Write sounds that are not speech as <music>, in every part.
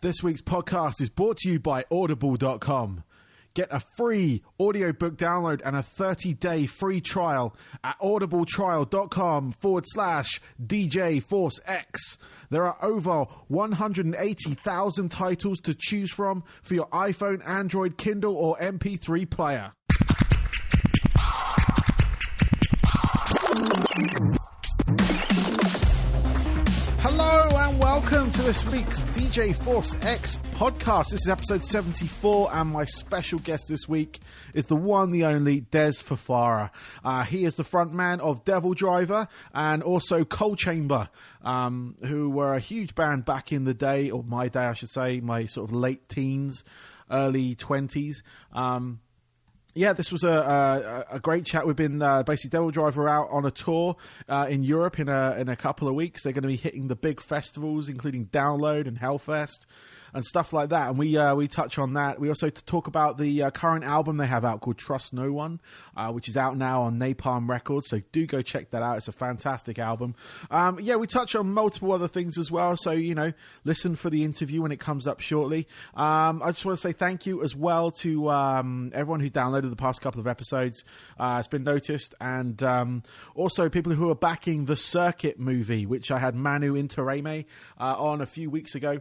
This week's podcast is brought to you by Audible.com. Get a free audiobook download and a 30 day free trial at audibletrial.com forward slash DJ Force X. There are over 180,000 titles to choose from for your iPhone, Android, Kindle, or MP3 player. Welcome to this week's DJ Force X podcast. This is episode 74, and my special guest this week is the one, the only Des Fafara. Uh, he is the front man of Devil Driver and also Coal Chamber, um, who were a huge band back in the day, or my day, I should say, my sort of late teens, early 20s. Um, yeah, this was a, a, a great chat. We've been uh, basically Devil Driver out on a tour uh, in Europe in a in a couple of weeks. They're going to be hitting the big festivals, including Download and Hellfest and stuff like that. And we uh, we touch on that. We also talk about the uh, current album they have out called Trust No One, uh, which is out now on Napalm Records. So do go check that out. It's a fantastic album. Um, yeah, we touch on multiple other things as well. So you know, listen for the interview when it comes up shortly. Um, I just want to say thank you as well to um, everyone who downloaded the past couple of episodes. Uh, it's been noticed, and um, also people who are backing the Circuit movie, which I had Manu Intiraymi uh, on a few weeks ago.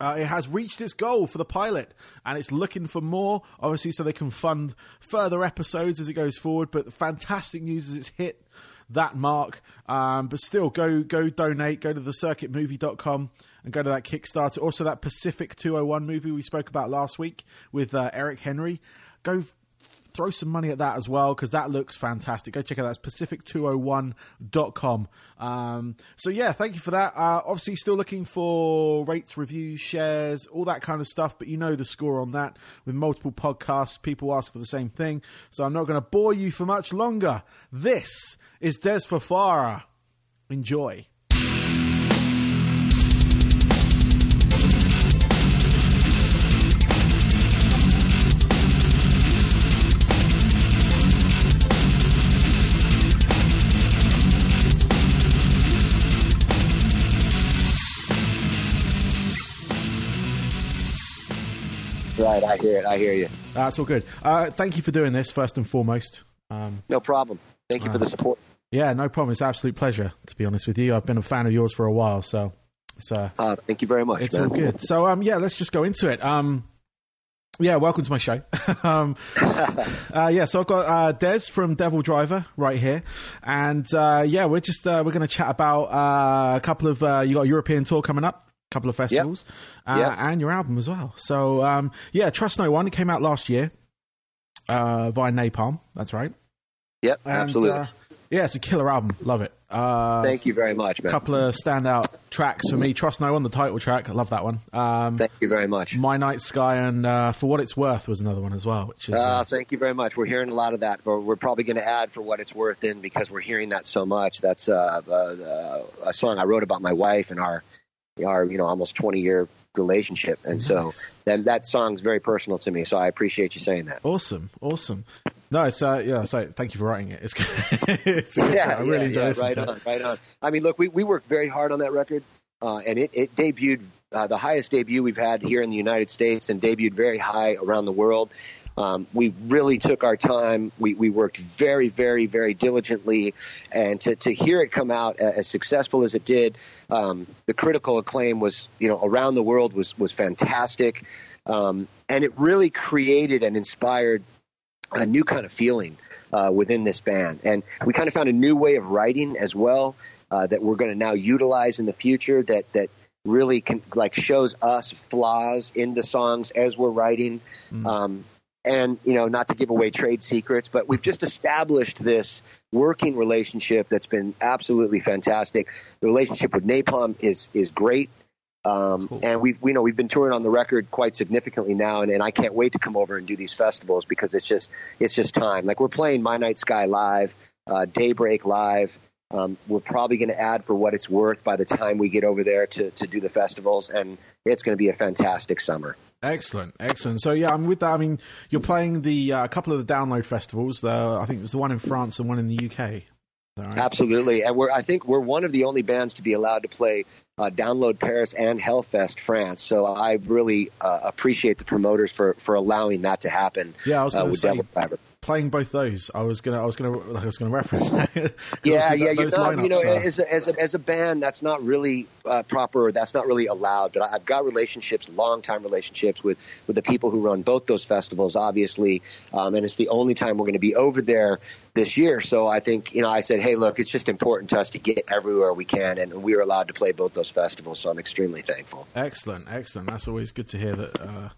Uh, it has reached its goal for the pilot and it's looking for more, obviously, so they can fund further episodes as it goes forward. But fantastic news is it's hit that mark. Um, but still, go go donate, go to thecircuitmovie.com and go to that Kickstarter. Also, that Pacific 201 movie we spoke about last week with uh, Eric Henry. Go throw some money at that as well because that looks fantastic. Go check out. That's pacific201.com. Um, so, yeah, thank you for that. Uh, obviously, still looking for rates, reviews, shares, all that kind of stuff, but you know the score on that. With multiple podcasts, people ask for the same thing. So, I'm not going to bore you for much longer. This is Des Fafara. Enjoy. Right, I hear it. I hear you. That's all good. Uh, thank you for doing this, first and foremost. Um, no problem. Thank you for the support. Yeah, no problem. It's an absolute pleasure, to be honest with you. I've been a fan of yours for a while, so it's uh, uh thank you very much. It's man. all good. So um, yeah, let's just go into it. Um, yeah, welcome to my show. <laughs> um, <laughs> uh, yeah, so I've got uh, Des from Devil Driver right here, and uh, yeah, we're just uh, we're going to chat about uh, a couple of uh, you got a European tour coming up, couple of festivals, Yep. Yep. and your album as well. So um, yeah, Trust No One. It came out last year uh, via Napalm. That's right. Yep, And, absolutely. uh, yeah, it's a killer album. Love it. Uh, Thank you very much, man. a couple of standout tracks for me. Trust No One, the title track. I love that one. Um, Thank you very much. My Night Sky and uh, For What It's Worth was another one as well, which is Uh, uh, thank you very much. We're hearing a lot of that. We're, we're probably going to add for what it's worth in because we're hearing that so much. That's uh, uh, a song I wrote about my wife and our, our you know, almost 20 year relationship. And so that, that song's very personal to me. So I appreciate you saying that. awesome, awesome. No, it's uh, yeah. So thank you for writing it. It's, <laughs> it's good yeah. I really yeah, yeah, right on, right on. I mean, look, we, we worked very hard on that record, uh, and it, it debuted uh, the highest debut we've had here in the United States, and debuted very high around the world. Um, we really took our time. We, we worked very, very, very diligently, and to, to hear it come out as successful as it did, um, the critical acclaim was, you know, around the world was was fantastic, um, and it really created and inspired a new kind of feeling uh, within this band. And we kind of found a new way of writing as well uh, that we're going to now utilize in the future that, that really can, like shows us flaws in the songs as we're writing. Um, and, you know, not to give away trade secrets, but we've just established this working relationship that's been absolutely fantastic. The relationship with Napalm is, is great. Um, Cool. And we've, you know we've been touring on the record quite significantly now, and, and I can't wait to come over and do these festivals because it's just it's just time. Like we're playing My Night Sky live, uh, Daybreak live. Um, we're probably going to add for what it's worth by the time we get over there to, to do the festivals, and it's going to be a fantastic summer. Excellent, excellent. So yeah, I'm with that. I mean, you're playing the uh, a couple of the download festivals. The, I think it was the one in France and one in the UK. Right. Absolutely, and we're I think we're one of the only bands to be allowed to play uh, Download Paris and Hellfest France. So I really uh, appreciate the promoters for for allowing that to happen. Yeah, I was going to uh, say. Playing both those, I was gonna, I was gonna, I was gonna reference. <laughs> That. yeah, yeah, you know, you know, as a, as a, as a band, that's not really uh, proper. That's not really allowed. But I've got relationships, long time relationships with with the people who run both those festivals, obviously, um, and it's the only time we're going to be over there this year. So I think, you know, I said, hey, look, it's just important to us to get everywhere we can, and we are allowed to play both those festivals. So I'm extremely thankful. Excellent, excellent. That's always good to hear that. Uh,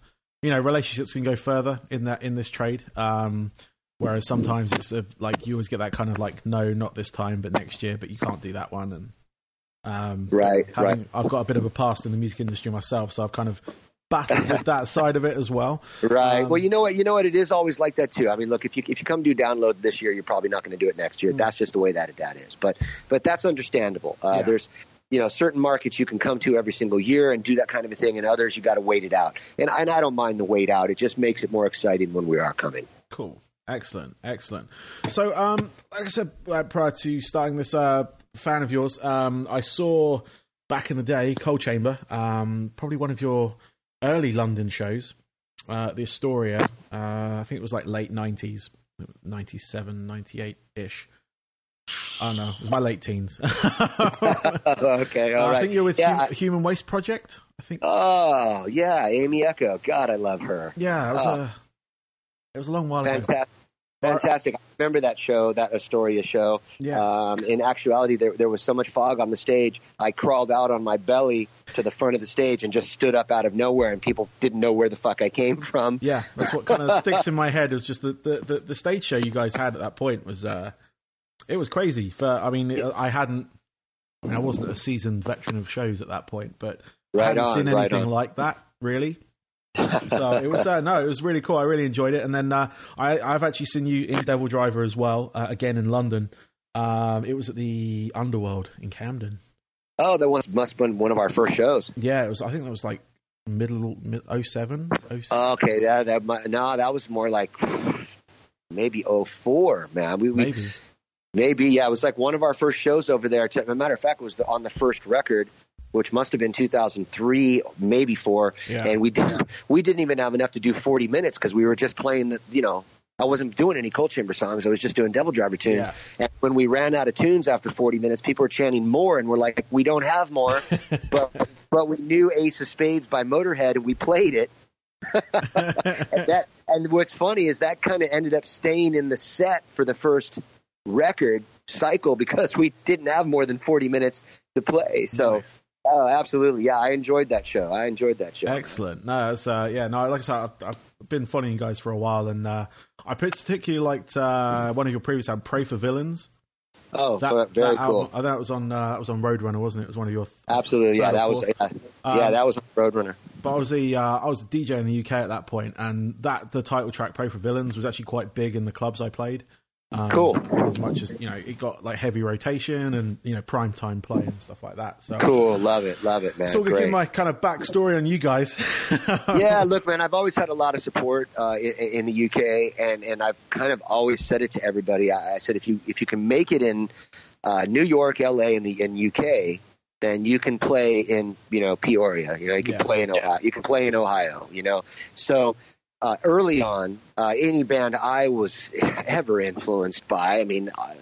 you know, relationships can go further in that in this trade. Um, Whereas sometimes it's a, like you always get that kind of like, no, not this time, but next year, but you can't do that one. And um, right, having, right. I've got a bit of a past in the music industry myself, so I've kind of battled with that <laughs> side of it as well. Right. Um, well, you know what? You know what? It is always like that too. I mean, look, if you if you come do download this year, you're probably not going to do it next year. Mm. That's just the way that that is. But but that's understandable. Uh, yeah. There's you know certain markets you can come to every single year and do that kind of a thing, and others you got to wait it out. And and I don't mind the wait out. It just makes it more exciting when we are coming. Cool. Excellent, excellent. So, um, like I said uh, prior to starting this, uh, fan of yours, um, I saw back in the day Coal Chamber, um, probably one of your early London shows, uh, the Astoria. Uh, I think it was like late nineties, 97, 98 ish. Oh no, it was my late teens. <laughs> okay, all uh. I think you're with yeah, hum- I... Human Waste Project. I think. Oh yeah, Aimee Echo. God, I love her. Yeah, it was, uh, a, it was a long while fantastic. ago. Fantastic. I remember that show, that Astoria show. Yeah. Um, in actuality, there, there was so much fog on the stage, I crawled out on my belly to the front of the stage and just stood up out of nowhere, and people didn't know where the fuck I came from. Yeah, that's what kind of <laughs> sticks in my head. It was just the, the, the, the, stage show you guys had at that point was, uh, it was crazy. For I mean, it, I hadn't, I, mean, I wasn't a seasoned veteran of shows at that point, but right I hadn't on, seen anything right like that, really <laughs> so it was uh, no, it was really cool. I really enjoyed it. And then uh, I, I've actually seen you in Devil Driver as well, uh, again in London. Um, it was at the Underworld in Camden. Oh, that was must have been one of our first shows. Yeah, it was. I think that was like middle mid, 07, 07. Okay, that that might, no, that was more like maybe 04, man. We, we maybe. Maybe yeah, it was like one of our first shows over there. As a matter of fact, it was the, on the first record which must have been 2003, maybe four, yeah. and we didn't, we didn't even have enough to do 40 minutes because we were just playing the you know I wasn't doing any Coal Chamber songs. I was just doing Devil Driver tunes. Yeah. And when we ran out of tunes after 40 minutes, people were chanting more, and we're like, "We don't have more." <laughs> but but we knew Ace of Spades by Motorhead, and we played it. <laughs> and, that, and what's funny is that kind of ended up staying in the set for the first record cycle because we didn't have more than 40 minutes to play. So. Nice. Oh, absolutely. Yeah, I enjoyed that show. I enjoyed that show. Excellent. No, it's, uh, yeah, no, like I said, I've, I've, been following you guys for a while, and uh, I particularly liked uh, one of your previous albums, "Pray for Villains." Oh, that, very that cool. Album, that was on uh, that was on Roadrunner, wasn't it? It was one of your absolutely. Yeah, that was yeah, um, yeah, that was on Roadrunner. But I was the uh, I was a DJ in the UK at that point, and that the title track "Pray for Villains" was actually quite big in the clubs I played. Um, cool. As much as you know, it got like heavy rotation and you know prime time play and stuff like that. So cool, love it, love it, man. So we'll give my kind of backstory on you guys. <laughs> yeah, look, man, I've always had a lot of support uh, in, in, the UK, and and I've kind of always said it to everybody. I, I said if you if you can make it in uh, New York, LA, and the in UK, then you can play in you know Peoria. You know, you can yeah. play in Ohio. You can play in Ohio. You know, so uh, early on, uh, any band I was <laughs> ever influenced by, I mean, uh,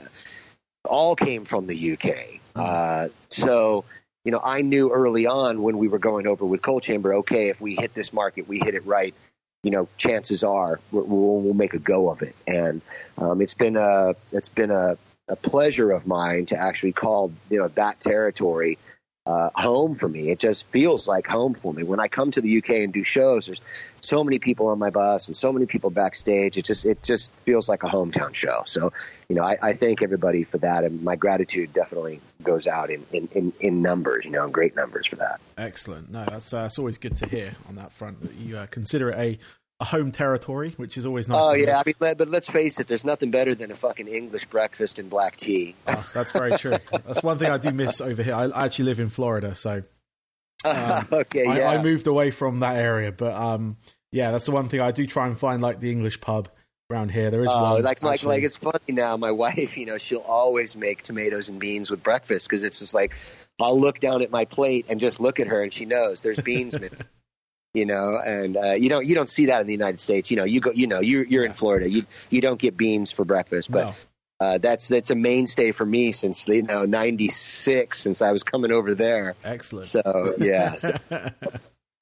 all came from the UK. Uh, so, you know, I knew early on when we were going over with Coal Chamber, okay, if we hit this market, we hit it right. You know, chances are we'll, we'll make a go of it, and um, it's been a it's been a, a pleasure of mine to actually call you know that territory uh, home for me. It just feels like home for me. When I come to the UK and do shows, there's so many people on my bus and so many people backstage. It just it just feels like a hometown show. So, you know, I, I thank everybody for that, and my gratitude definitely goes out in in, in, in numbers. You know, in great numbers for that. Excellent. No, that's uh, it's always good to hear on that front that you uh, consider it a a home territory, which is always nice. Oh yeah, I mean, but let's face it, there's nothing better than a fucking English breakfast and black tea. <laughs> oh, that's very true. That's one thing I do miss over here. I, I actually live in Florida, so um, <laughs> okay, yeah. I, I, moved away from that area, but um, yeah, that's the one thing I do try and find, like the English pub around here. There is Oh, one. like like actually. like it's funny now. My <laughs> wife, you know, she'll always make tomatoes and beans with breakfast because it's just like I'll look down at my plate and just look at her, and she knows there's beans. in it. You know, and uh, you don't you don't see that in the United States. You know, you go, you know, you're you're in Florida. You you don't get beans for breakfast, but No. uh, that's that's a mainstay for me since you know '96, since I was coming over there. Excellent. So yeah, so, <laughs>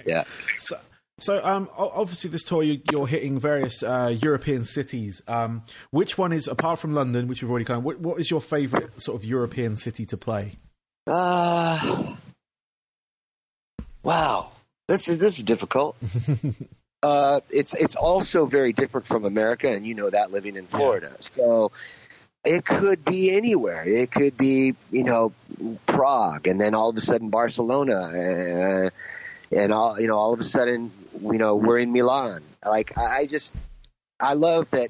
yeah. So, so um, obviously, this tour you, you're hitting various uh, European cities. Um, which one is, apart from London, which we've already kind of, what, what is your favourite sort of European city to play? Uh, wow, this is this is difficult. <laughs> uh, it's it's also very different from America, and you know that living in Florida. So it could be anywhere. It could be you know Prague, and then all of a sudden Barcelona, uh, and all you know all of a sudden you know we're in Milan. Like I I just I love that.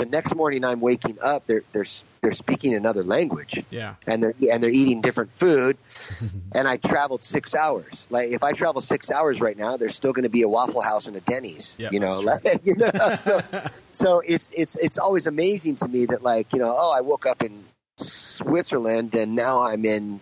The next morning I'm waking up, they're they're they're speaking another language Yeah. and they're and they're eating different food. <laughs> and I traveled six hours. Like if I travel six hours right now, there's still going to be a Waffle House and a Denny's. Yeah, you know, like, <laughs> you know. <laughs> So, so it's it's it's always amazing to me that like you know, oh, I woke up in Switzerland and now I'm in.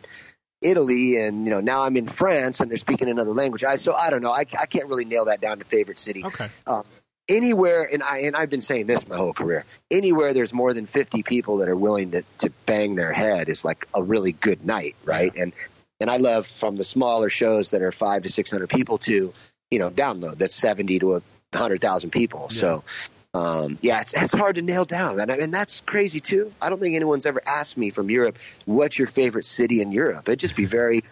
Italy and you know now I'm in France and they're speaking another language. I so I don't know. I, I can't really nail that down to favorite city Okay. um, anywhere and I and I've been saying this my whole career. Anywhere there's more than 50 people that are willing to to bang their head is like a really good night, right? And and I love from the smaller shows that are 5 to 600 people to, you know, download that's 70 to a 100,000 people. So um, yeah, it's it's hard to nail down, and, I- and that's crazy too. I don't think anyone's ever asked me from Europe, "What's your favorite city in Europe?" It'd just be very,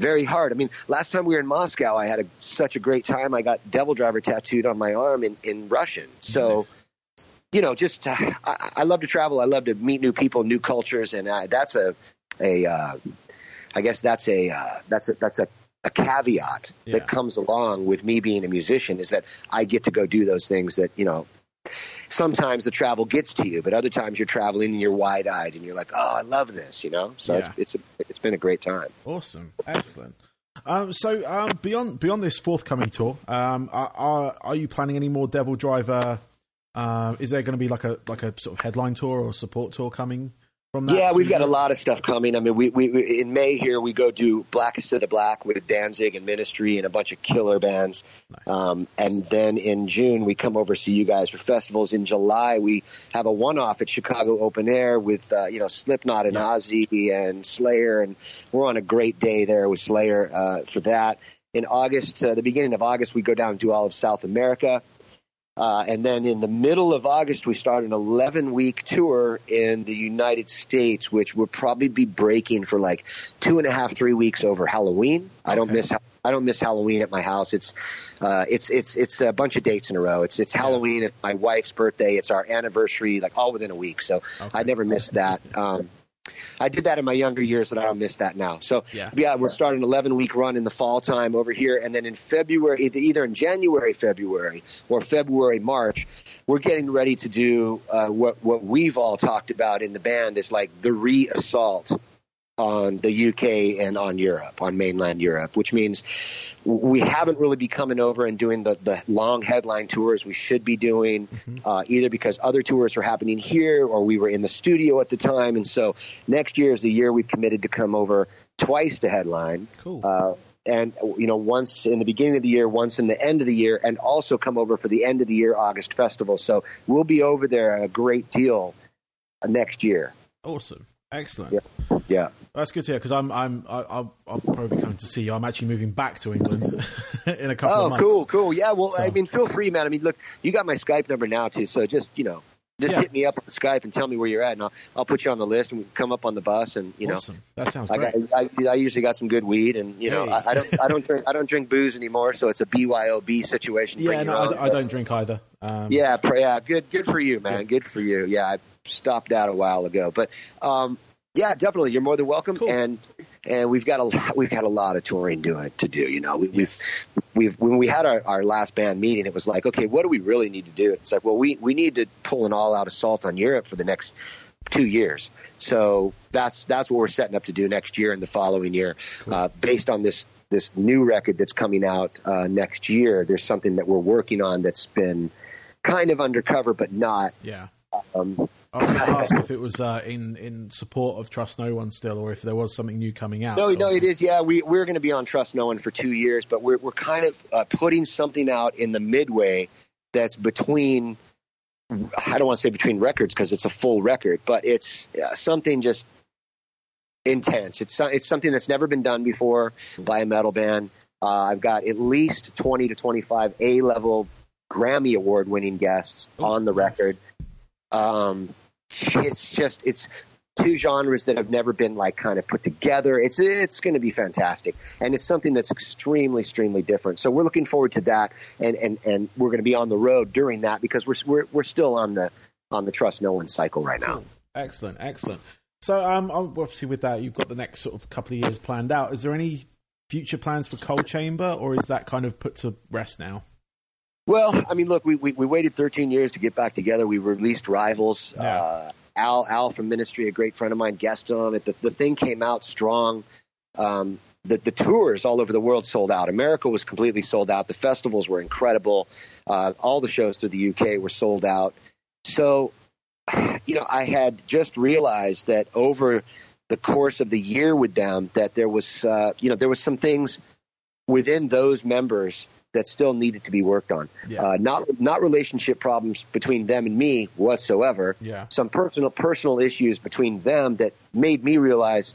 very hard. I mean, last time we were in Moscow, I had a, such a great time. I got Devil Driver tattooed on my arm in, in Russian. So, you know, just uh, I, I love to travel. I love to meet new people, new cultures, and uh, that's a a uh, I guess that's a uh, that's a that's a a caveat Yeah. that comes along with me being a musician is that I get to go do those things that you know sometimes the travel gets to you, but other times you're traveling and you're wide eyed and you're like, oh, I love this, you know. So Yeah. it's it's a, it's been a great time. Awesome, excellent. Um, so um, beyond beyond this forthcoming tour, um, are, are are you planning any more Devil Driver? Uh, is there going to be like a like a sort of headline tour or support tour coming? Yeah, we've got a lot of stuff coming. I mean, we, we, we in May here we go do Blackest of the Black with Danzig and Ministry and a bunch of killer bands, um, and then in June we come over to see you guys for festivals. In July we have a one-off at Chicago Open Air with uh, you know Slipknot and Ozzy and Slayer, and we're on a great day there with Slayer uh, for that. In August, uh, the beginning of August, we go down and do all of South America. Uh, and then in the middle of August, we start an 11 week tour in the United States, which will probably be breaking for like two and a half, three weeks over Halloween. I don't Okay. miss. I don't miss Halloween at my house. It's, uh, it's, it's, it's a bunch of dates in a row. It's, it's Halloween. It's my wife's birthday. It's our anniversary, like all within a week. So Okay. I never miss that. Um, I did that in my younger years, and I don't miss that now. So Yeah. yeah, we'll start an 11 week run in the fall time over here, and then in February, either- either in January, February, or February, March, we're getting ready to do uh, what what we've all talked about in the band is like the re-assault on the UK and on Europe, on mainland Europe, which means we haven't really been coming over and doing the, the long headline tours we should be doing, uh, either because other tours are happening here or we were in the studio at the time. And so next year is the year we've committed to come over twice to headline. Cool. Uh, and you know, once in the beginning of the year, once in the end of the year, and also come over for the end of the year August festival. So we'll be over there a great deal next year. awesome, excellent. Yeah. Yeah. That's good to hear because I'm I'm I- I'll, I'll probably be coming to see you. I'm actually moving back to England <laughs> in a couple Oh, of months. cool, cool. Yeah, well, I mean, feel free, man. I mean, look, you got my Skype number now too, so just you know, just Yeah. hit me up on Skype and tell me where you're at, and I'll I'll put you on the list and we can come up on the bus, and you know. Awesome. That sounds I, great. got, I, I usually got some good weed, and you know Hey. I, I don't I don't drink I don't drink booze anymore, so it's a BYOB situation. yeah, no, I, own. d- I don't drink either. Um, Yeah, pr- yeah, good, good for you, man. Good for you. Yeah, I stopped out a while ago, but um, yeah, definitely, you're more than welcome. Cool. And and we've got a lot, we've got a lot of touring doing to do. You know, we, Yes. we've we've when we had our, our last band meeting, it was like, okay, what do we really need to do? It's like, well, we we need to pull an all out assault on Europe for the next two years. So that's that's what we're setting up to do next year and the following year, uh, based on this this new record that's coming out uh, next year. There's something that we're working on that's been kind of undercover, but not. Yeah. Um, I was going <laughs> to ask if it was uh, in in support of Trust No One still, or if there was something new coming out. No, So no, it is. Yeah, we we're going to be on Trust No One for two years, but we're we're kind of uh, putting something out in the midway that's between. I don't want to say between records because it's a full record, but it's uh, something just intense. It's it's something that's never been done before by a metal band. Uh, I've got at least twenty to twenty five A level Grammy award winning guests Oh, on the nice. Um, it's just it's two genres that have never been like kind of put together. It's it's going to be fantastic, and it's something that's extremely extremely different. So we're looking forward to that, and and and we're going to be on the road during that because we're we're we're still on the on the trust no one cycle right now. Excellent, excellent. So, um, obviously, with that, you've got the next sort of couple of years planned out. Is there any future plans for Coal Chamber, or is that kind of put to rest now? Well, I mean, look, we, we, we waited 13 years to get back together. We released Rivals. Yeah. Uh, Al Al from Ministry, a great friend of mine, guested on it. The, the thing came out strong. Um, the, the tours all over the world sold out. America was completely sold out. The festivals were incredible. Uh, all the shows through the UK were sold out. So, you know, I had just realized that over the course of the year with them, that there was, uh, you know, there was some things within those members that still needed to be worked on. Yeah. Uh, not not relationship problems between them and me whatsoever. Yeah. Some personal personal issues between them that made me realize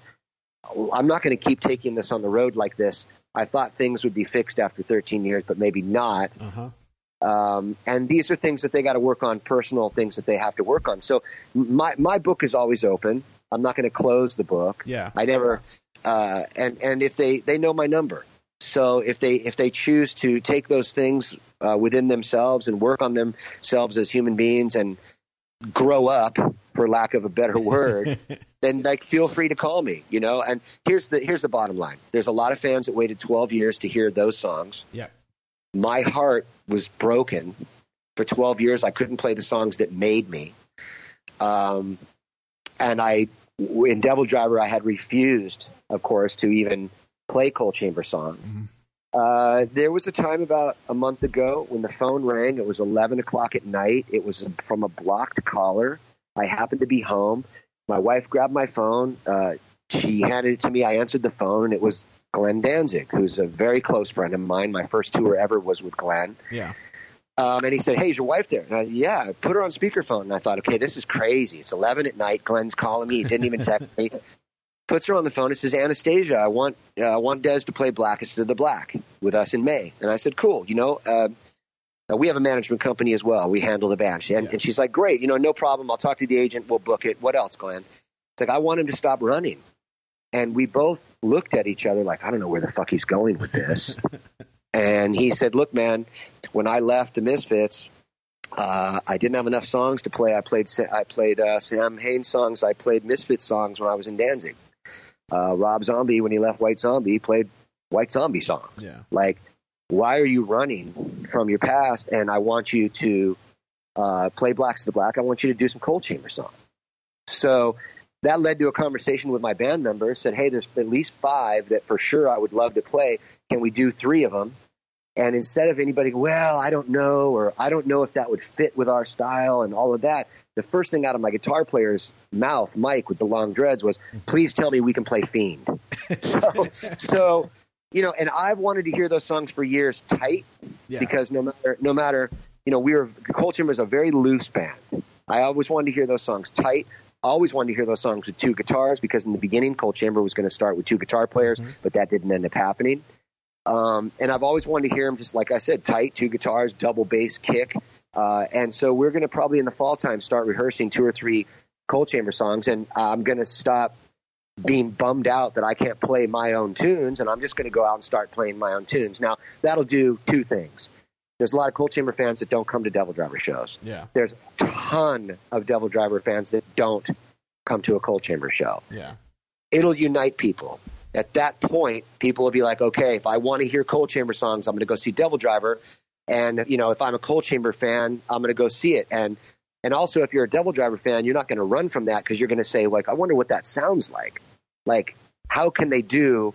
"Oh, I'm not going to keep taking this on the road like this. I thought things would be fixed after 13 years, but maybe not. Uh huh. Um, and these are things that they got to work on, personal things that they have to work on. So my my book is always open. I'm not going to close the book. Yeah. I never, uh, and and if they they know my number, so if they if they choose to take those things uh, within themselves and work on themselves as human beings and grow up, for lack of a better word, <laughs> then like feel free to call me. You know, and here's the here's the bottom line. There's a lot of fans that waited 12 years to hear those songs. Yeah. My heart was broken for 12 years. I couldn't play the songs that made me. Um, and I, in Devil Driver, I had refused, of course, to even play Coal Chamber song. Mhm. Uh, there was a time about a month ago when the phone rang. It was 11 o'clock at night. It was from a blocked caller. I happened to be home. My wife grabbed my phone. Uh, she handed it to me. I answered the phone, and it was Glenn Danzig, who's a very close friend of mine. My first tour ever was with Glenn. Yeah. Um, and he said, "Hey, is your wife there?" And I, yeah, I put her on speakerphone, and I thought, "Okay, this is crazy. It's 11 at night. Glenn's calling me. He didn't even text me." Puts her on the phone. It says, "Anastasia, I want uh, I want Des to play Blackest of the Black with us in May." And I said, "Cool. You know, uh, we have a management company as well. We handle the band." And, Yeah. and she's like, "Great. You know, no problem. I'll talk to the agent. We'll book it. What else, Glenn?" It's like I want him to stop running. And we both looked at each other like, I don't know where the fuck he's going with this. <laughs> and he said, Look, man, when I left the Misfits, uh, I didn't have enough songs to play. I played I played uh, Samhain songs. I played Misfits songs when I was in Danzig. Uh, Rob Zombie, when he left White Zombie, played White Zombie songs. Yeah. Like, why are you running from your past? And I want you to uh, play Blackest of the Black. I want you to do some Coal Chamber songs. So that led to a conversation with my band members. Said, hey, there's at least five that for sure I would love to play. Can we do three of them? And instead of anybody, well, I don't know, or I don't know if that would fit with our style and all of that, the first thing out of my guitar player's mouth, Mike with the long dreads, was, please tell me we can play Fiend. <laughs> so, so, you know, and I've wanted to hear those songs for years tight Yeah. because no matter, no matter, you know, we were, Coal Chamber is a very loose band. I always wanted to hear those songs tight. Always wanted to hear those songs with two guitars because in the beginning, Coal Chamber was going to start with two guitar players, Mhm. but that didn't end up happening. Um, and I've always wanted to hear them, just like I said, tight, two guitars, double bass kick. Uh, and so we're going to probably in the fall time start rehearsing two or three Coal Chamber songs, and I'm going to stop being bummed out that I can't play my own tunes, and I'm just going to go out and start playing my own tunes. Now that'll do two things. There's a lot of Coal Chamber fans that don't come to Devil Driver shows. Yeah. There's a ton of Devil Driver fans that don't come to a Coal Chamber show Yeah. it'll unite people. At that point, people will be like, okay, if I want to hear Coal Chamber songs, I'm going to go see Devil Driver. And, you know, if I'm a coal Chamber fan, I'm going to go see it. And, and also, if you're a Devil Driver fan, you're not going to run from that because you're going to say, like, I wonder what that sounds like. Like, how can they do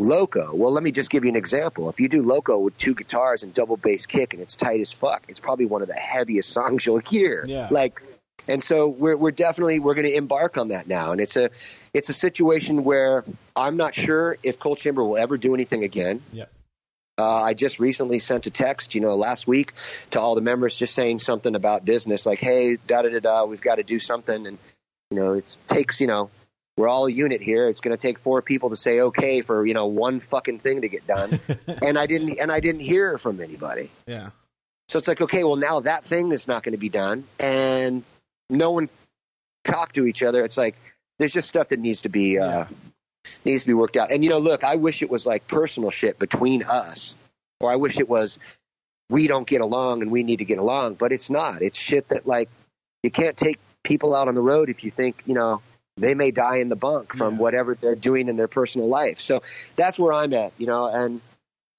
Loco. Well, let me just give you an example. If you do Loco with two guitars and double bass kick and it's tight as fuck, it's probably one of the heaviest <laughs> songs you'll hear. Yeah. Like, and so we're we're definitely we're going to embark on that now, and it's a it's a situation where I'm not sure if Coal Chamber will ever do anything again. Yeah. Uh, I just recently sent a text, you know, last week to all the members, just saying something about business, like, "Hey, da da da da, we've got to do something," and you know, it takes, you know, we're all a unit here. It's going to take four people to say okay for you know one fucking thing to get done, <laughs> and I didn't, and I didn't hear from anybody. Yeah. So it's like, okay, well now that thing is not going to be done, and no one talked to each other. It's like there's just stuff that needs to be uh, needs to be worked out. And you know, look, I wish it was like personal shit between us, or I wish it was we don't get along and we need to get along, but it's not. It's shit that like you can't take people out on the road if you think you know they may die in the bunk from Yeah. whatever they're doing in their personal life. So that's where I'm at, you know, and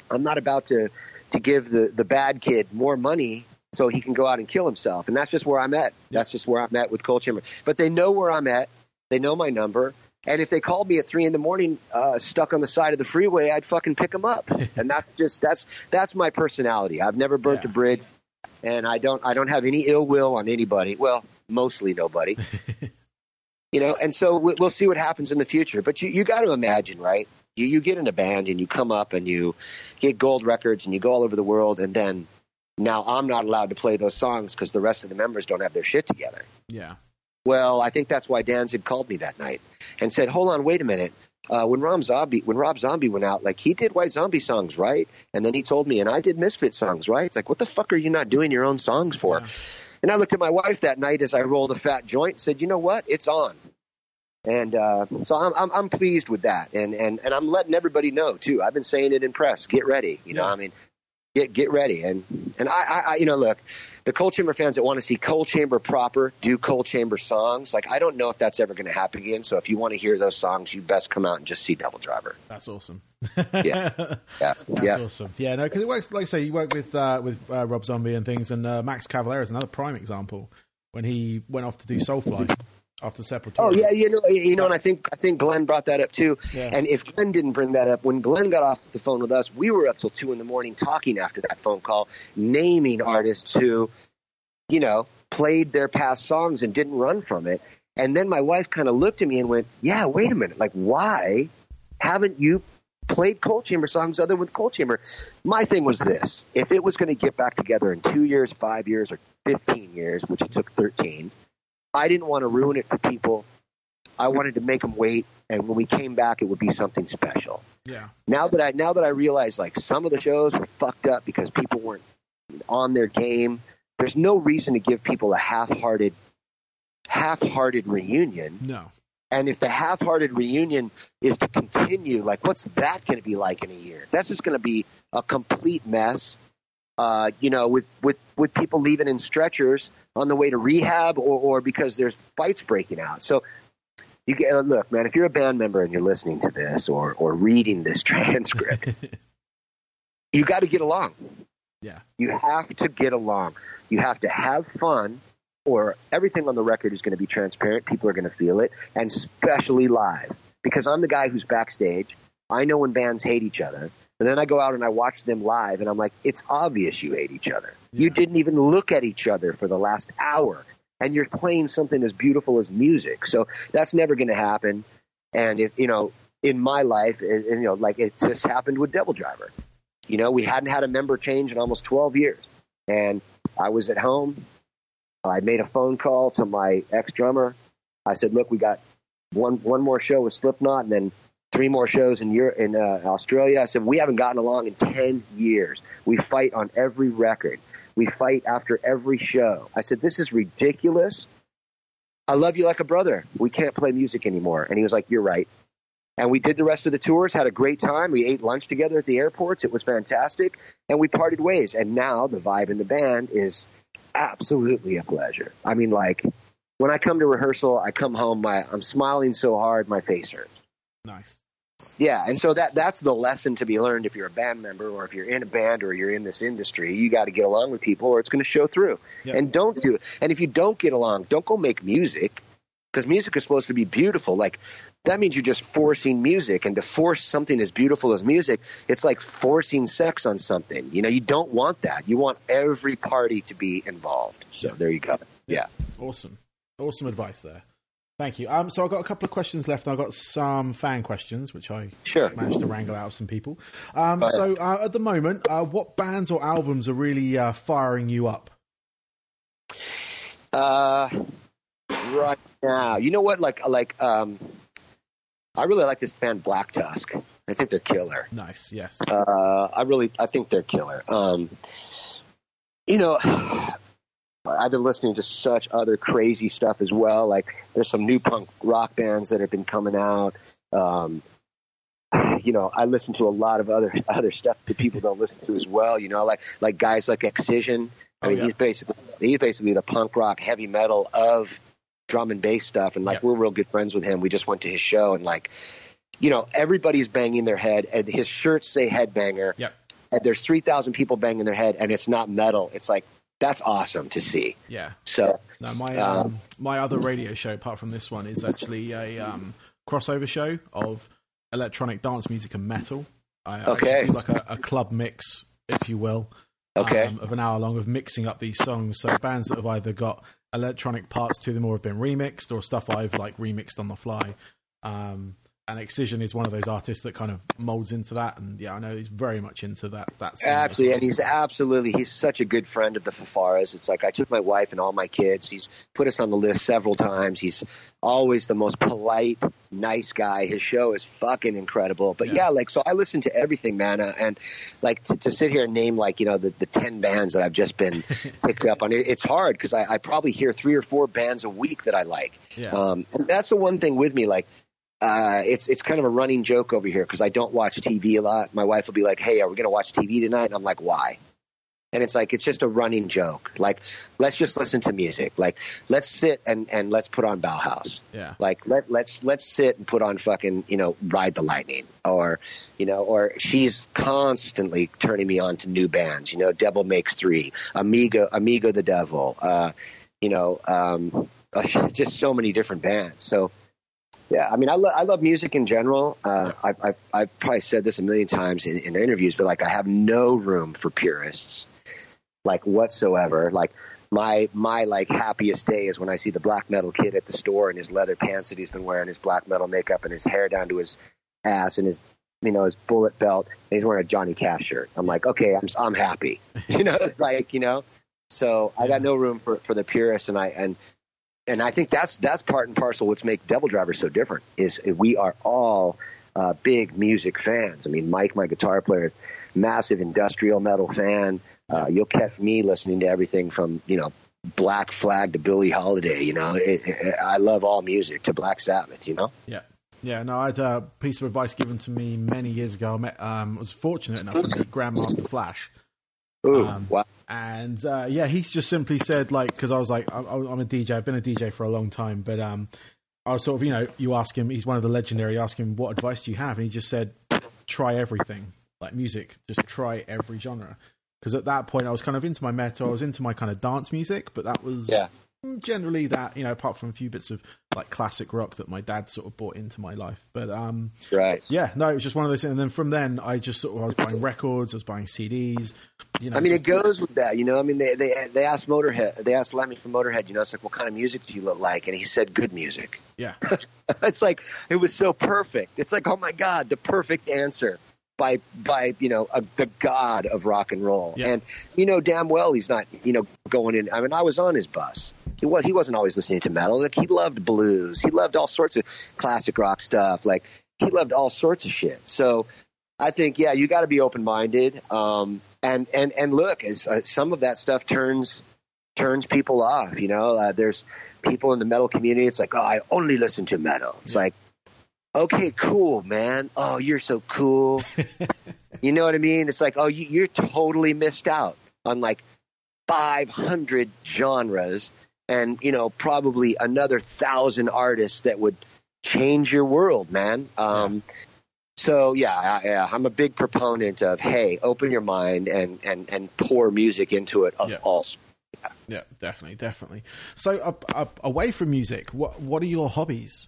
I'm not about to to give the the bad kid more money so he can go out and kill himself. And that's just where I'm at. That's just where I'm at with Coal Chamber. But they know where I'm at. They know my number. And if they called me at three in the morning, uh, stuck on the side of the freeway, I'd fucking pick them up. <laughs> and that's just that's that's my personality. I've never burnt Yeah. a bridge, and I don't I don't have any ill will on anybody. Well, mostly nobody. <laughs> you know, and so we- we'll see what happens in the future. But you you got to imagine, right? You you get in a band and you come up and you get gold records and you go all over the world, and then now I'm not allowed to play those songs because the rest of the members don't have their shit together. Yeah. Well, I think that's why Danzig called me that night and said, "Hold on, wait a minute." Uh, when Rob Zombie when Rob Zombie went out, like he did White Zombie songs, right? And then he told me, and I did Misfit songs, right? It's like, what the fuck are you not doing your own songs for? Yeah. And I looked at my wife that night as I rolled a fat joint, said, you know what? It's on. And uh, so I'm, I'm I'm pleased with that, and and and I'm letting everybody know too. I've been saying it in press. Get ready, you know. Yeah. I mean, get get ready, and and I, I, I you know look, the Coal Chamber fans that want to see Coal Chamber proper do Coal Chamber songs. Like I don't know if that's ever going to happen again. So if you want to hear those songs, you best come out and just see Devil Driver. That's awesome. Yeah. <laughs> Yeah, That's yeah. awesome. Yeah, no, because it works. Like I say, you work with uh, with uh, Rob Zombie and things, and uh, Max Cavalera is another prime example when he went off to do Soulfly after Sepultura. Oh yeah, you know, you know, and I think I think Glenn brought that up too. Yeah. And if Glenn didn't bring that up, when Glenn got off the phone with us, we were up till two in the morning talking after that phone call, naming artists who, you know, played their past songs and didn't run from it. And then my wife kind of looked at me and went, "Yeah, wait a minute. Like, why haven't you played Coal Chamber songs other than Coal Chamber?" My thing was this: if it was going to get back together in two years, five years, or fifteen years, which it took thirteen. I didn't want to ruin it for people. I wanted to make them wait, and when we came back, it would be something special. yeah, Now that I now that I realize like some of the shows were fucked up because people weren't on their game. There's no reason to give people a half-hearted, half-hearted reunion. no, And if the half-hearted reunion is to continue, like what's that going to be like in a year? That's just going to be a complete mess. Uh, you know, with, with, with people leaving in stretchers on the way to rehab or, or because there's fights breaking out. So you get, uh, look, man, if you're a band member and you're listening to this or, or reading this <laughs> transcript, <laughs> you got to get along. yeah, You have to get along. You have to have fun, or everything on the record is going to be transparent. People are going to feel it, and especially live. Because I'm the guy who's backstage. I know when bands hate each other. And then I go out and I watch them live, and I'm like, it's obvious you hate each other. You didn't even look at each other for the last hour, and you're playing something as beautiful as music. So that's never going to happen. And if you know, in my life, and, and, you know, like it just happened with Devil Driver. You know, we hadn't had a member change in almost 12 years. And I was at home. I made a phone call to my ex drummer. I said, "Look, we got one one more show with Slipknot, and then three more shows in Europe, in uh, Australia." I said, "We haven't gotten along in 10 years. We fight on every record. We fight after every show." I said, "This is ridiculous. I love you like a brother. We can't play music anymore." And he was like, "You're right." And we did the rest of the tours, had a great time. We ate lunch together at the airports. It was fantastic. And we parted ways. And now the vibe in the band is absolutely a pleasure. I mean, like, when I come to rehearsal, I come home, my, I'm smiling so hard, my face hurts. Nice. Yeah, and so that that's the lesson to be learned if you're a band member or if you're in a band or you're in this industry. You got to get along with people or it's going to show through. Yeah. And don't do it. And if you don't get along, don't go make music. because music is supposed to be beautiful. Like that means you're just forcing music, and to force something as beautiful as music, it's like forcing sex on something. You know, you don't want that. You want every party to be involved. So there you go. Yeah. Awesome. Awesome advice there. Thank you. Um, so I've got a couple of questions left, I've got some fan questions, which I Sure. managed to wrangle out of some people. Um, so uh, at the moment, uh, what bands or albums are really uh, firing you up? Uh, right now, you know what? Like, like, um, I really like this band Black Tusk. I think they're killer. Nice. Yes. Uh, I really, I think they're killer. Um, you know, I've been listening to such other crazy stuff as well. Like, there's some new punk rock bands that have been coming out. Um, you know, I listen to a lot of other <laughs> other stuff that people don't listen to as well. You know, like like guys like Excision. I Oh, mean, yeah. he's basically he's basically the punk rock heavy metal of drum and bass stuff. And like, Yep. we're real good friends with him. We just went to his show, and like, you know, everybody's banging their head, and his shirts say headbanger. Yep. And there's three thousand people banging their head, and it's not metal. It's like that's awesome to see. Yeah. So No, my Um, um, my other radio show, apart from this one, is actually a um, crossover show of electronic dance music and metal. I, I Okay. do like a, a club mix, if you will. Okay. um, of an hour long of mixing up these songs. So bands that have either got electronic parts to them or have been remixed, or stuff I've like remixed on the fly. And Excision is one of those artists that kind of molds into that, and yeah, I know he's very much into that. That scene. Absolutely, and he's absolutely he's such a good friend of the Fafaras. It's like I took my wife and all my kids. He's put us on the list several times. He's always the most polite, nice guy. His show is fucking incredible. But Yeah. yeah, like so I listen to everything, man. Uh, and like to, to sit here and name like you know the the ten bands that I've just been <laughs> picked up on, it, it's hard because I, I probably hear three or four bands a week that I like. Yeah. Um, and that's the one thing with me, like. Uh, it's it's kind of a running joke over here because I don't watch <laughs> TV a lot. My wife will be like, "Hey, are we going to watch TV tonight?" And I'm like, "Why?" And it's like it's just a running joke. Like, let's just listen to music. Like, let's sit and and let's put on Bauhaus. yeah, Like, let let's let's sit and put on fucking you know Ride the Lightning or you know or she's constantly turning me on to new bands. You know, Devil Makes Three, Amigo, Amigo the Devil. Uh, you know, um, <laughs> just so many different bands. So yeah, I mean, I, lo- I love music in general. Uh, I've, I've, I've probably said this a million times in, in interviews, but like, I have no room for purists, like whatsoever. Like, my my like happiest day is when I see the black metal kid at the store in his leather pants that he's been wearing, his black metal makeup, and his hair down to his ass, and his you know his bullet belt, and he's wearing a Johnny Cash shirt. I'm like, okay, I'm I'm happy, <laughs> you know, like you know. So I got no room for for the purists, and I and and I think that's that's part and parcel what's make Devil Driver so different is we are all uh, big music fans. I mean, Mike, my guitar player, massive industrial metal fan. Uh, you'll catch me listening to everything from you know Black Flag to Billie Holiday. You know, it, it, I love all music to Black Sabbath. You know, yeah, yeah. No, I had a piece of advice given to me many years ago. I met, um, was fortunate enough to meet Grandmaster Flash. Ooh, Um, wow, and uh, yeah, he's just simply said like because I was like I'm, I'm a DJ, I've been a DJ for a long time, but um, I was sort of you know you ask him, he's one of the legendary. Ask him what advice do you have, and he just said try everything, like music, just try every genre. Because at that point I was kind of into my metal, I was into my kind of dance music, but that was Yeah. Generally that you know apart from a few bits of like classic rock that my dad sort of brought into my life, but um right. yeah, no, it was just one of those things. And then from then, I just sort of I was buying records, I was buying CDs. You know, I mean, it goes with that, you know. I mean, they they they asked Motorhead, they asked Lemmy from Motorhead, you know, it's like, what kind of music do you look like? And he said, good music. yeah, <laughs> it's like it was so perfect. It's like, oh my god, the perfect answer by by you know a, the god of rock and roll. Yeah. And you know damn well he's not you know going in. I mean, I was on his bus. He was he wasn't always listening to metal. Like he loved blues. He loved all sorts of classic rock stuff. Like he loved all sorts of shit. So I think yeah, you got to be open minded. Um, and and and look, as uh, some of that stuff turns turns people off. You know, uh, there's people in the metal community. It's like, oh, I only listen to metal. It's like, okay, cool, man. Oh, you're so cool. <laughs> you know what I mean? It's like, oh, you, you're totally missed out on like 500 genres and you know probably another thousand artists that would change your world, man. Um, So yeah, I, yeah, I'm a big proponent of hey, open your mind and and and pour music into it of Yeah. all. sorts. Yeah, definitely, definitely. So, uh, uh, away from music, what what are your hobbies?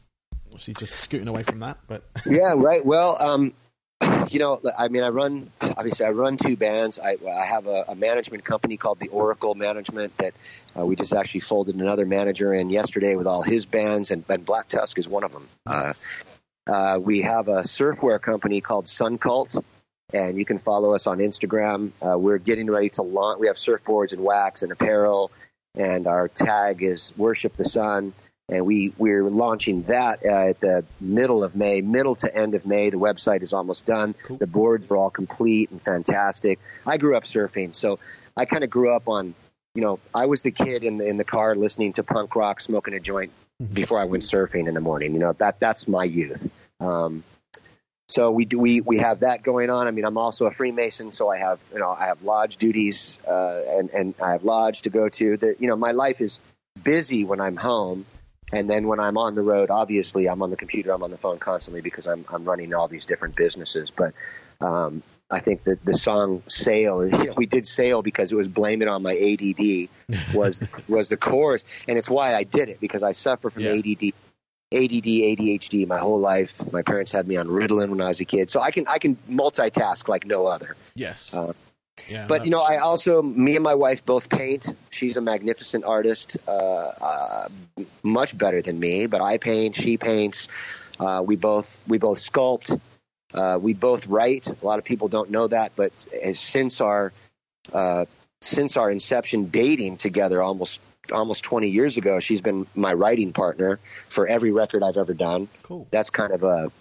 Obviously, just scooting away from that, but <laughs> yeah, right. Well, um, <clears throat> you know, I mean, I run obviously I run two bands. I, I have a, a management company called the Oracle Management that uh, we just actually folded another manager in yesterday with all his bands, and, Ben Black Tusk is one of them. Uh, uh, we have a surfwear company called Sun Cult, and you can follow us on Instagram. Uh, we're getting ready to launch. We have surfboards and wax and apparel, and our tag is Worship the Sun and we we're launching that uh, at the middle of May, middle to end of May. The website is almost done. Cool. The boards are all complete and fantastic. I grew up surfing, so I kind of grew up on, you know, I was the kid in the in the car listening to punk rock, smoking a joint mm-hmm. before I went surfing in the morning. You know, that that's my youth. Um, so we do we we have that going on. I mean, I'm also a Freemason, so I have you know I have lodge duties uh, and and I have lodge to go to. That you know my life is busy when I'm home and then when I'm on the road, obviously I'm on the computer, I'm on the phone constantly because I'm I'm running all these different businesses. But um, I think that the song "Sail," <laughs> you know, we did "Sail" because it was "Blame It on My ADD" was <laughs> was the chorus, and it's why I did it because I suffer from yeah. ADD. ADD, ADHD my whole life. My parents had me on Ritalin when I was a kid, so I can I can multitask like no other. Yes. Uh, yeah, but you know, I also, me and my wife both paint. She's a magnificent artist, uh, uh, much better than me. But I paint, she paints. Uh, we both we both sculpt. Uh, we both write. A lot of people don't know that, but since our uh, since our inception, dating together almost almost 20 years ago, she's been my writing partner for every record I've ever done. Cool. That's kind of a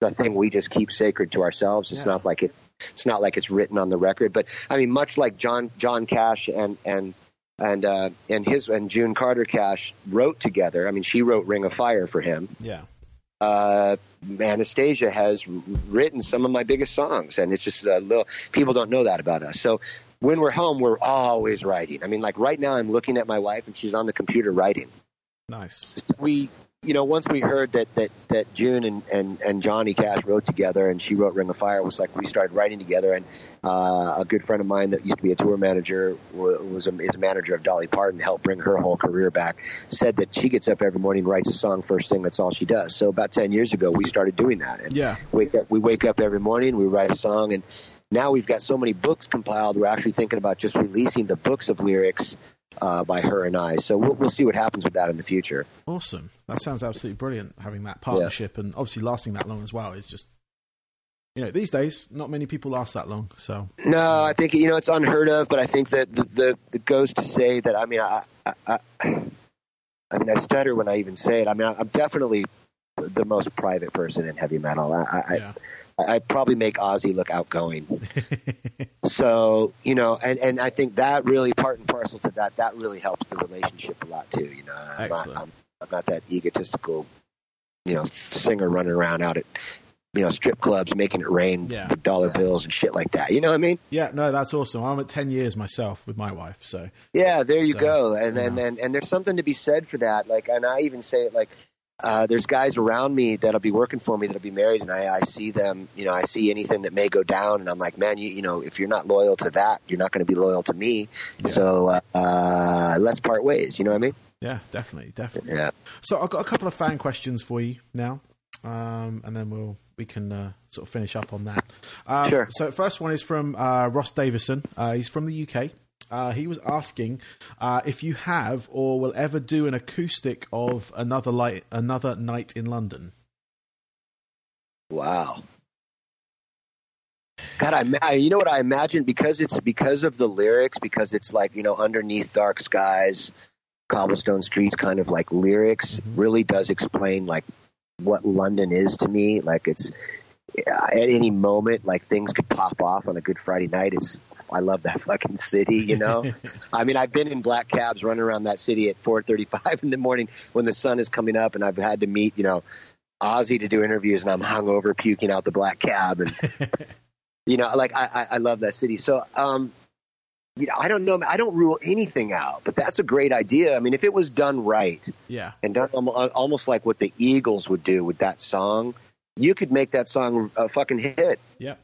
the thing we just keep sacred to ourselves. It's yeah. not like it's it's not like it's written on the record. But I mean, much like John John Cash and and and uh, and his and June Carter Cash wrote together. I mean, she wrote Ring of Fire for him. Yeah. Uh, Anastasia has written some of my biggest songs, and it's just a little people don't know that about us. So when we're home, we're always writing. I mean, like right now, I'm looking at my wife, and she's on the computer writing. Nice. We you know, once we heard that that that June and, and and Johnny Cash wrote together, and she wrote Ring of Fire, it was like we started writing together. And uh, a good friend of mine that used to be a tour manager was a, is a manager of Dolly Parton, helped bring her whole career back. Said that she gets up every morning, writes a song first thing. That's all she does. So about ten years ago, we started doing that. And yeah, wake up, we wake up every morning, we write a song, and now we've got so many books compiled. We're actually thinking about just releasing the books of lyrics uh, by her and I. So we'll, we'll see what happens with that in the future. Awesome. That sounds absolutely brilliant. Having that partnership yeah. and obviously lasting that long as well is just you know these days not many people last that long. So no, I think you know it's unheard of. But I think that the, the it goes to say that I mean I, I, I I mean I stutter when I even say it. I mean I'm definitely the most private person in heavy metal. I, I, yeah. I probably make Ozzy look outgoing. <laughs> so, you know, and, and I think that really part and parcel to that, that really helps the relationship a lot too. You know, I'm not, I'm, I'm not that egotistical, you know, singer running around out at, you know, strip clubs making it rain yeah. with dollar bills and shit like that. You know what I mean? Yeah, no, that's awesome. I'm at 10 years myself with my wife. So, yeah, there you so, go. And, yeah. and, and, and there's something to be said for that. Like, and I even say it like, uh, there's guys around me that'll be working for me that'll be married, and I, I see them. You know, I see anything that may go down, and I'm like, man, you, you know, if you're not loyal to that, you're not going to be loyal to me. Yeah. So uh, uh, let's part ways. You know what I mean? Yeah, definitely, definitely. Yeah. So I've got a couple of fan questions for you now, um, and then we'll we can uh, sort of finish up on that. Um, sure. So first one is from uh, Ross Davison. Uh, he's from the UK. Uh, he was asking uh, if you have or will ever do an acoustic of another light, another night in London. Wow. God, I, you know what I imagine because it's because of the lyrics, because it's like you know underneath dark skies, cobblestone streets, kind of like lyrics mm-hmm. really does explain like what London is to me. Like it's at any moment, like things could pop off on a Good Friday night. It's I love that <laughs> fucking city, you know. <laughs> I mean, I've been in black cabs running around that city at 4:35 <laughs> in the morning when the sun is coming up, and I've had to meet, you know, Ozzy to do interviews, and I'm hungover, puking out the black cab, and you know, like I, I love that city. So, um, you know, I don't know, I don't rule anything out, but that's a great idea. I mean, if it was done right, yeah, and done almost like what the Eagles would do with that song, you could make that song a fucking hit. Yeah.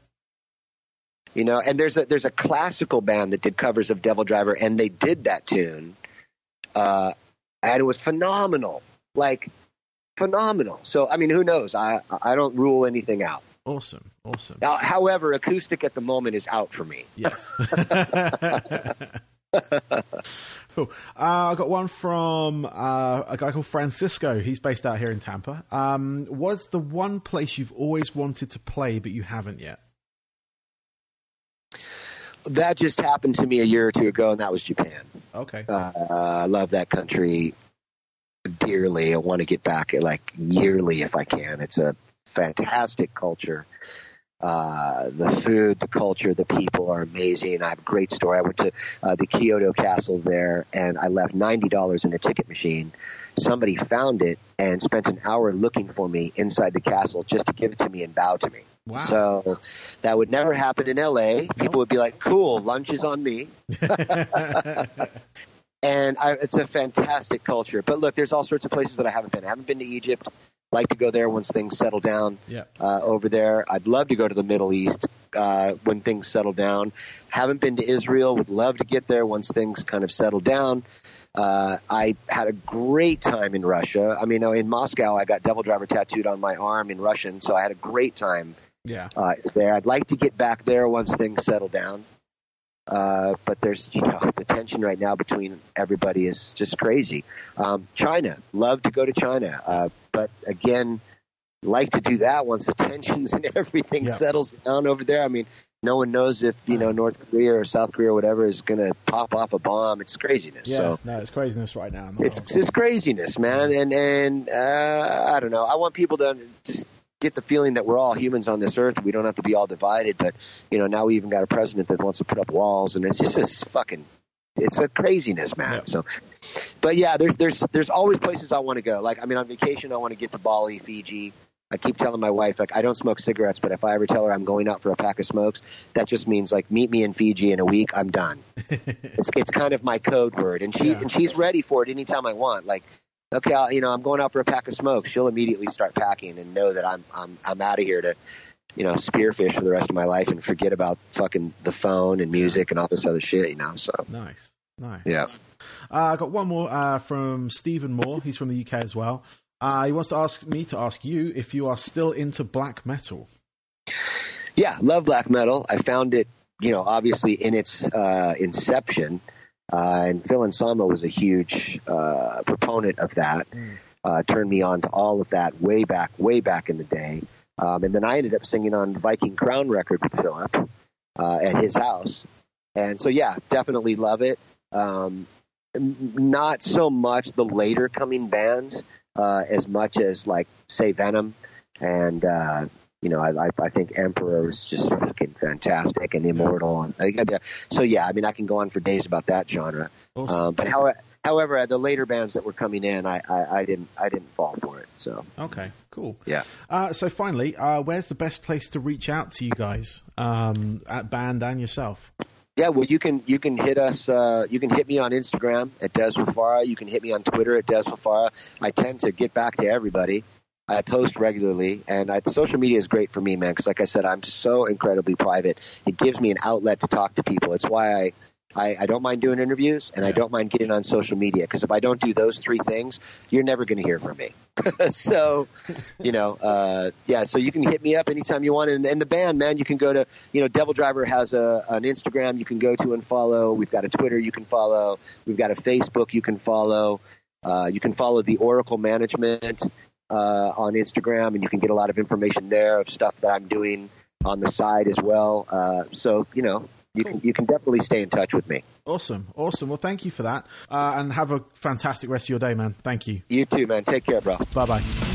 You know, and there's a there's a classical band that did covers of Devil Driver, and they did that tune. uh, and it was phenomenal, like phenomenal. So I mean, who knows? I I don't rule anything out. Awesome, awesome. Now, however, acoustic at the moment is out for me. Yes. <laughs> <laughs> cool. Uh, I got one from uh, a guy called Francisco. He's based out here in Tampa. Um, what's the one place you've always wanted to play but you haven't yet? That just happened to me a year or two ago, and that was Japan. Okay. Uh, I love that country dearly. I want to get back like yearly if I can. It's a fantastic culture. Uh, the food, the culture, the people are amazing. I have a great story. I went to uh, the Kyoto Castle there, and I left ninety dollars in a ticket machine. Somebody found it and spent an hour looking for me inside the castle just to give it to me and bow to me. Wow. So that would never happen in LA. People would be like, "Cool, lunch is on me." <laughs> and I, it's a fantastic culture. But look, there's all sorts of places that I haven't been. I haven't been to Egypt. Like to go there once things settle down Yeah. uh, over there. I'd love to go to the Middle East uh, when things settle down. Haven't been to Israel. Would love to get there once things kind of settle down. Uh, I had a great time in Russia. I mean, in Moscow, I got Devil Driver tattooed on my arm in Russian, so I had a great time Yeah. uh, there. I'd like to get back there once things settle down. Uh, but there's, you know, the tension right now between everybody is just crazy. Um, China, love to go to China. Uh, but again, like to do that once the <laughs> tensions and everything Yeah. settles down over there. I mean, no one knows if, you know, North Korea or South Korea or whatever is going to pop off a bomb. It's craziness. Yeah. So no, it's craziness right now. It's wrong. it's craziness, man. And and uh, I don't know. I want people to just get the feeling that we're all humans on this earth. We don't have to be all divided. But you know, now we even got a president that wants to put up walls, and it's just this fucking. It's a craziness, man. Yeah. So, but yeah, there's there's there's always places I want to go. Like I mean, on vacation, I want to get to Bali, Fiji. I keep telling my wife like I don't smoke cigarettes, but if I ever tell her I'm going out for a pack of smokes, that just means like meet me in Fiji in a week. I'm done. <laughs> it's it's kind of my code word, and she Yeah. and she's ready for it anytime I want. Like, okay, I'll, you know, I'm going out for a pack of smokes. She'll immediately start packing and know that I'm I'm I'm out of here to, you know, spearfish for the rest of my life and forget about fucking the phone and music and all this other shit. You know, so nice. Nice. yeah. Uh, I got one more uh, from Stephen Moore. He's from the UK as well. Uh, he wants to ask me to ask you if you are still into black metal. Yeah, love black metal. I found it, you know, obviously in its uh, inception, uh, and Phil Anselmo was a huge uh, proponent of that. Mm. Uh, turned me on to all of that way back, way back in the day. Um, and then I ended up singing on Viking Crown record with Philip uh, at his house. And so, yeah, definitely love it. Um, not so much the later coming bands uh, as much as like say Venom. And uh, you know I, I, I think Emperor is just fucking fantastic and immortal. And I so yeah I mean I can go on for days about that genre. Awesome. um, but how, however the later bands that were coming in I, I, I didn't I didn't fall for it so. Okay, cool. yeah. Uh, so finally, uh, where's the best place to reach out to you guys um, at band and yourself? Yeah, well, you can you can hit us. Uh, you can hit me on Instagram at Dez Fafara. You can hit me on Twitter at Dez Fafara. I tend to get back to everybody. I post regularly, and I, social media is great for me, man. Because, like I said, I'm so incredibly private. It gives me an outlet to talk to people. It's why I. I, I don't mind doing interviews, and I don't mind getting on social media because if I don't do those three things, you're never going to hear from me. <laughs> so, you know, uh, yeah. So you can hit me up anytime you want, and, and the band, man, you can go to you know, Devil Driver has a an Instagram you can go to and follow. We've got a Twitter you can follow. We've got a Facebook you can follow. Uh, you can follow the Oracle Management uh, on Instagram, and you can get a lot of information there of stuff that I'm doing on the side as well. Uh, so you know, you can you can definitely stay in touch with me. Awesome, awesome. Well, thank you for that, uh, and have a fantastic rest of your day, man. Thank you. You too, man. Take care, bro. Bye bye.